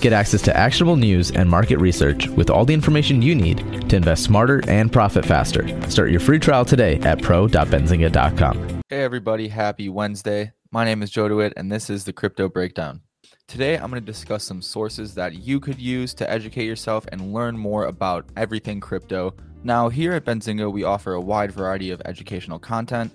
Get access to actionable news and market research with all the information you need to invest smarter and profit faster. Start your free trial today at pro.benzinga.com. Hey, everybody, happy Wednesday. My name is Joe DeWitt, and this is the Crypto Breakdown. Today, I'm going to discuss some sources that you could use to educate yourself and learn more about everything crypto. Now, here at Benzinga, we offer a wide variety of educational content.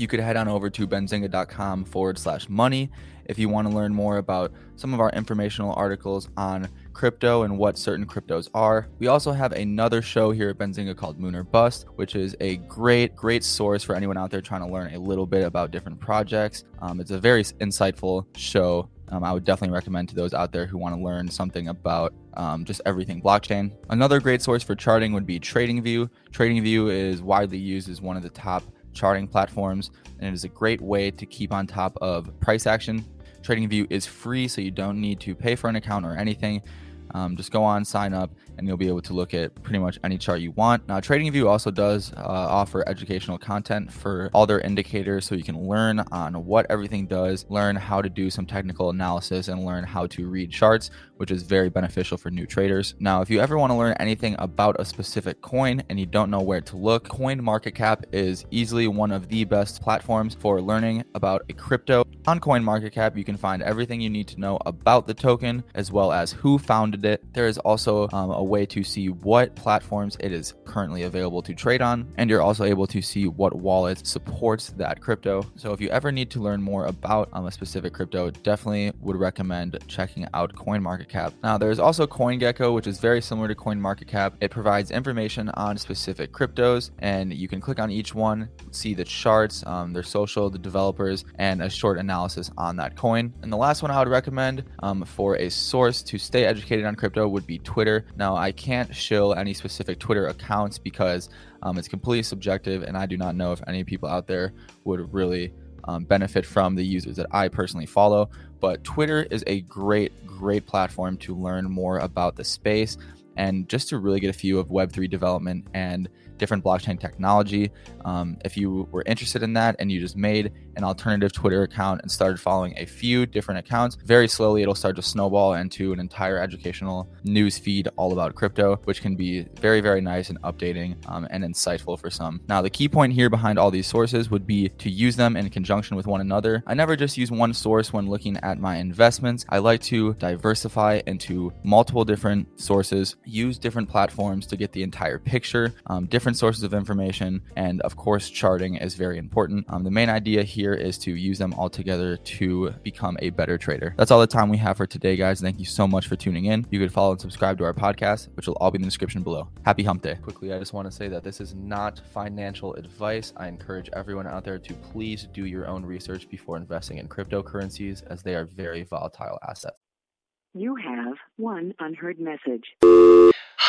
You could head on over to benzinga.com forward slash money if you want to learn more about some of our informational articles on crypto and what certain cryptos are. We also have another show here at Benzinga called Moon or Bust, which is a great, great source for anyone out there trying to learn a little bit about different projects. Um, it's a very insightful show. Um, I would definitely recommend to those out there who want to learn something about um, just everything blockchain. Another great source for charting would be TradingView. TradingView is widely used as one of the top charting platforms, and it is a great way to keep on top of price action TradingView is free, so you don't need to pay for an account or anything. Um, just go on, sign up, and you'll be able to look at pretty much any chart you want. Now, TradingView also does uh, offer educational content for all their indicators so you can learn on what everything does, learn how to do some technical analysis, and learn how to read charts, which is very beneficial for new traders. Now, if you ever want to learn anything about a specific coin and you don't know where to look, CoinMarketCap is easily one of the best platforms for learning about a crypto. On CoinMarketCap, you can find everything you need to know about the token as well as who founded it. There is also um, a way to see what platforms it is currently available to trade on, and you're also able to see what wallet supports that crypto. So if you ever need to learn more about um, a specific crypto, definitely would recommend checking out CoinMarketCap. Now, there's also CoinGecko, which is very similar to CoinMarketCap. It provides information on specific cryptos, and you can click on each one, see the charts, um, their social, the developers, and a short analysis on that coin. And the last one I would recommend um, for a source to stay educated on crypto would be Twitter. Now, I can't shill any specific Twitter accounts because um, it's completely subjective, and I do not know if any people out there would really um, benefit from the users that I personally follow. But Twitter is a great, great platform to learn more about the space and just to really get a view of Web3 development and different blockchain technology. Um, if you were interested in that and you just made an alternative Twitter account and started following a few different accounts, very slowly it'll start to snowball into an entire educational news feed all about crypto, which can be very, very nice and updating um, and insightful for some. Now, the key point here behind all these sources would be to use them in conjunction with one another. I never just use one source when looking at my investments. I like to diversify into multiple different sources, use different platforms to get the entire picture, um, different sources of information, and of course, charting is very important. Um, the main idea here is to use them all together to become a better trader. That's all the time we have for today, guys. Thank you so much for tuning in. You could follow and subscribe to our podcast, which will all be in the description below. Happy hump day. Quickly, I just want to say that this is not financial advice. I encourage everyone out there to please do your own research before investing in cryptocurrencies as they are very volatile assets. You have one unheard message.